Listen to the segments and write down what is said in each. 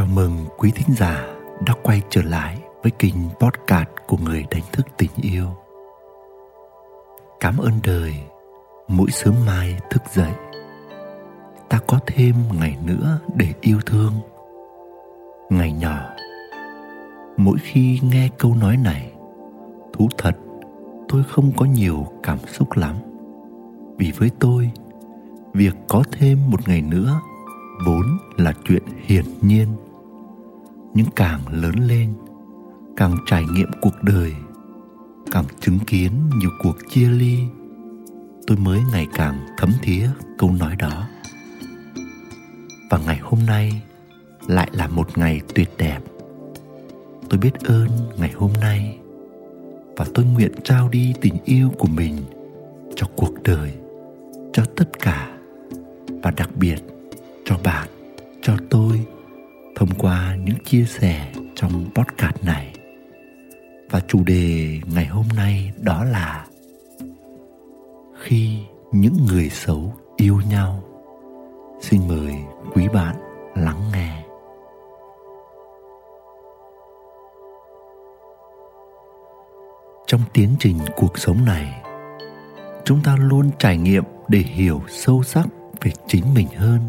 Chào mừng quý thính giả đã quay trở lại với kênh podcast của người đánh thức tình yêu. Cảm ơn đời, mỗi sớm mai thức dậy ta có thêm ngày nữa để yêu thương. Ngày nhỏ, mỗi khi nghe câu nói này, thú thật, tôi không có nhiều cảm xúc lắm vì với tôi, việc có thêm một ngày nữa vốn là chuyện hiển nhiên nhưng càng lớn lên, càng trải nghiệm cuộc đời, càng chứng kiến nhiều cuộc chia ly, tôi mới ngày càng thấm thía câu nói đó. Và ngày hôm nay lại là một ngày tuyệt đẹp. Tôi biết ơn ngày hôm nay và tôi nguyện trao đi tình yêu của mình cho cuộc đời, cho tất cả và đặc biệt cho bạn, cho tôi thông qua những chia sẻ trong podcast này. Và chủ đề ngày hôm nay đó là khi những người xấu yêu nhau, xin mời quý bạn lắng nghe. Trong tiến trình cuộc sống này, chúng ta luôn trải nghiệm để hiểu sâu sắc về chính mình hơn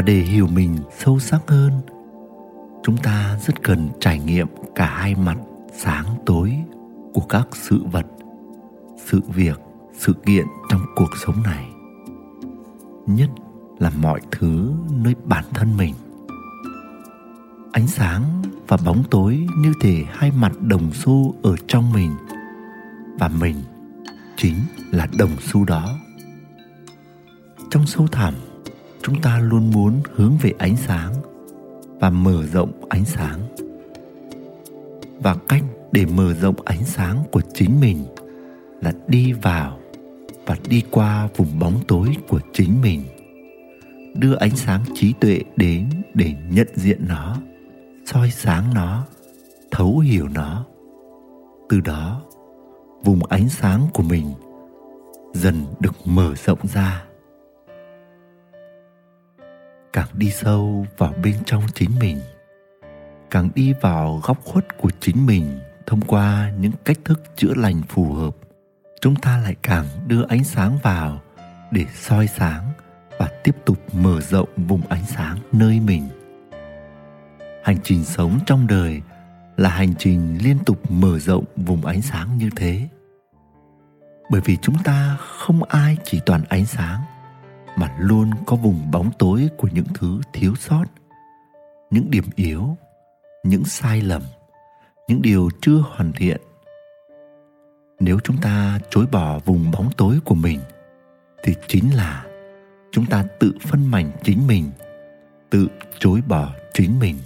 và để hiểu mình sâu sắc hơn, chúng ta rất cần trải nghiệm cả hai mặt sáng tối của các sự vật, sự việc, sự kiện trong cuộc sống này. Nhất là mọi thứ nơi bản thân mình. Ánh sáng và bóng tối như thể hai mặt đồng xu ở trong mình, và mình chính là đồng xu đó. Trong sâu thẳm chúng ta luôn muốn hướng về ánh sáng và mở rộng ánh sáng. Và cách để mở rộng ánh sáng của chính mình là đi vào và đi qua vùng bóng tối của chính mình. Đưa ánh sáng trí tuệ đến để nhận diện nó, soi sáng nó, thấu hiểu nó. Từ đó, vùng ánh sáng của mình dần được mở rộng ra càng đi sâu vào bên trong chính mình, càng đi vào góc khuất của chính mình thông qua những cách thức chữa lành phù hợp, chúng ta lại càng đưa ánh sáng vào để soi sáng và tiếp tục mở rộng vùng ánh sáng nơi mình. Hành trình sống trong đời là hành trình liên tục mở rộng vùng ánh sáng như thế. Bởi vì chúng ta không ai chỉ toàn ánh sáng mà luôn có vùng bóng tối của những thứ thiếu sót. Những điểm yếu, những sai lầm, những điều chưa hoàn thiện. Nếu chúng ta chối bỏ vùng bóng tối của mình, thì chính là chúng ta tự phân mảnh chính mình, tự chối bỏ chính mình.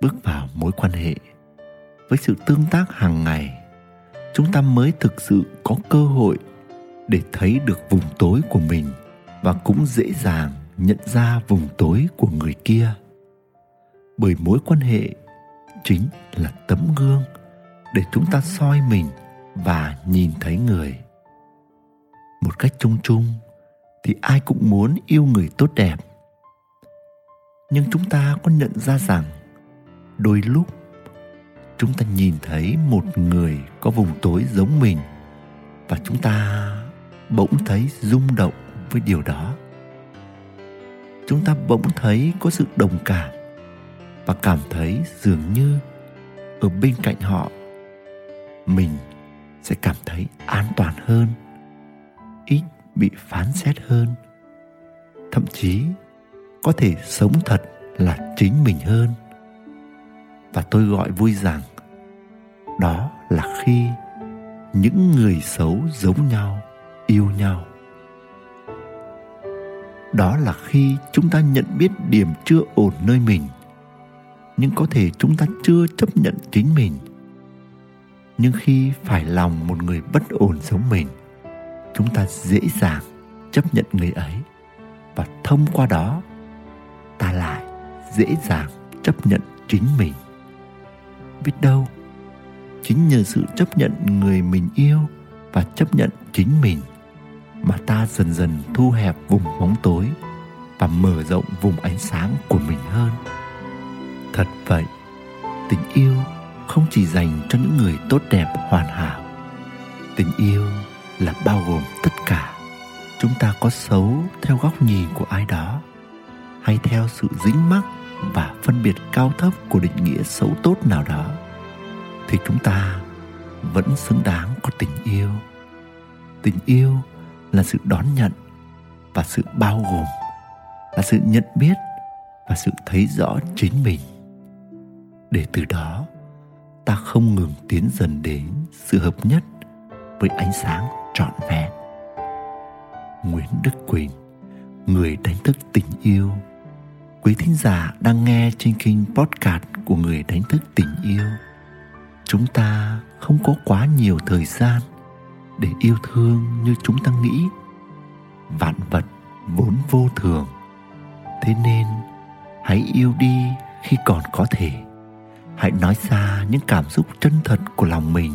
Bước vào mối quan hệ với sự tương tác hàng ngày, chúng ta mới thực sự có cơ hội để thấy được vùng tối của mình và cũng dễ dàng nhận ra vùng tối của người kia. Bởi mối quan hệ chính là tấm gương để chúng ta soi mình và nhìn thấy người. Một cách chung chung thì ai cũng muốn yêu người tốt đẹp. Nhưng chúng ta có nhận ra rằng đôi lúc chúng ta nhìn thấy một người có vùng tối giống mình và chúng ta bỗng thấy rung động với điều đó. Chúng ta bỗng thấy có sự đồng cảm và cảm thấy dường như ở bên cạnh họ, mình sẽ cảm thấy an toàn hơn, ít bị phán xét hơn, thậm chí có thể sống thật là chính mình hơn. Và tôi gọi vui rằng đó là khi những người xấu giống nhau yêu nhau. Đó là khi chúng ta nhận biết điểm chưa ổn nơi mình, nhưng có thể chúng ta chưa chấp nhận chính mình. Nhưng khi phải lòng một người bất ổn giống mình, chúng ta dễ dàng chấp nhận người ấy và thông qua đó, ta lại dễ dàng chấp nhận chính mình. Biết đâu, chính nhờ sự chấp nhận người mình yêu và chấp nhận chính mình mà ta dần dần thu hẹp vùng bóng tối và mở rộng vùng ánh sáng của mình hơn. Thật vậy, tình yêu không chỉ dành cho những người tốt đẹp, hoàn hảo. Tình yêu là bao gồm tất cả. Chúng ta có xấu theo góc nhìn của ai đó, hay theo sự dính mắc và phân biệt cao thấp của định nghĩa xấu tốt nào đó, thì chúng ta vẫn xứng đáng có tình yêu. Tình yêu là sự đón nhận và sự bao gồm, là sự nhận biết và sự thấy rõ chính mình. Để từ đó, ta không ngừng tiến dần đến sự hợp nhất với ánh sáng trọn vẹn. Nguyễn đức quỳnh, người đánh thức tình yêu. Quý thính giả đang nghe trên kênh podcast của người đánh thức tình yêu. Chúng ta không có quá nhiều thời gian để yêu thương như chúng ta nghĩ. Vạn vật vốn vô thường. Thế nên, hãy yêu đi khi còn có thể. Hãy nói ra những cảm xúc chân thật của lòng mình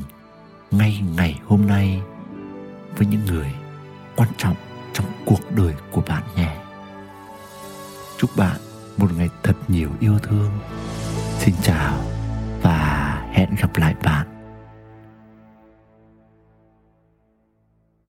ngay ngày hôm nay với những người quan trọng trong cuộc đời của bạn nhé. Chúc bạn một ngày thật nhiều yêu thương. Xin chào và hẹn gặp lại bạn.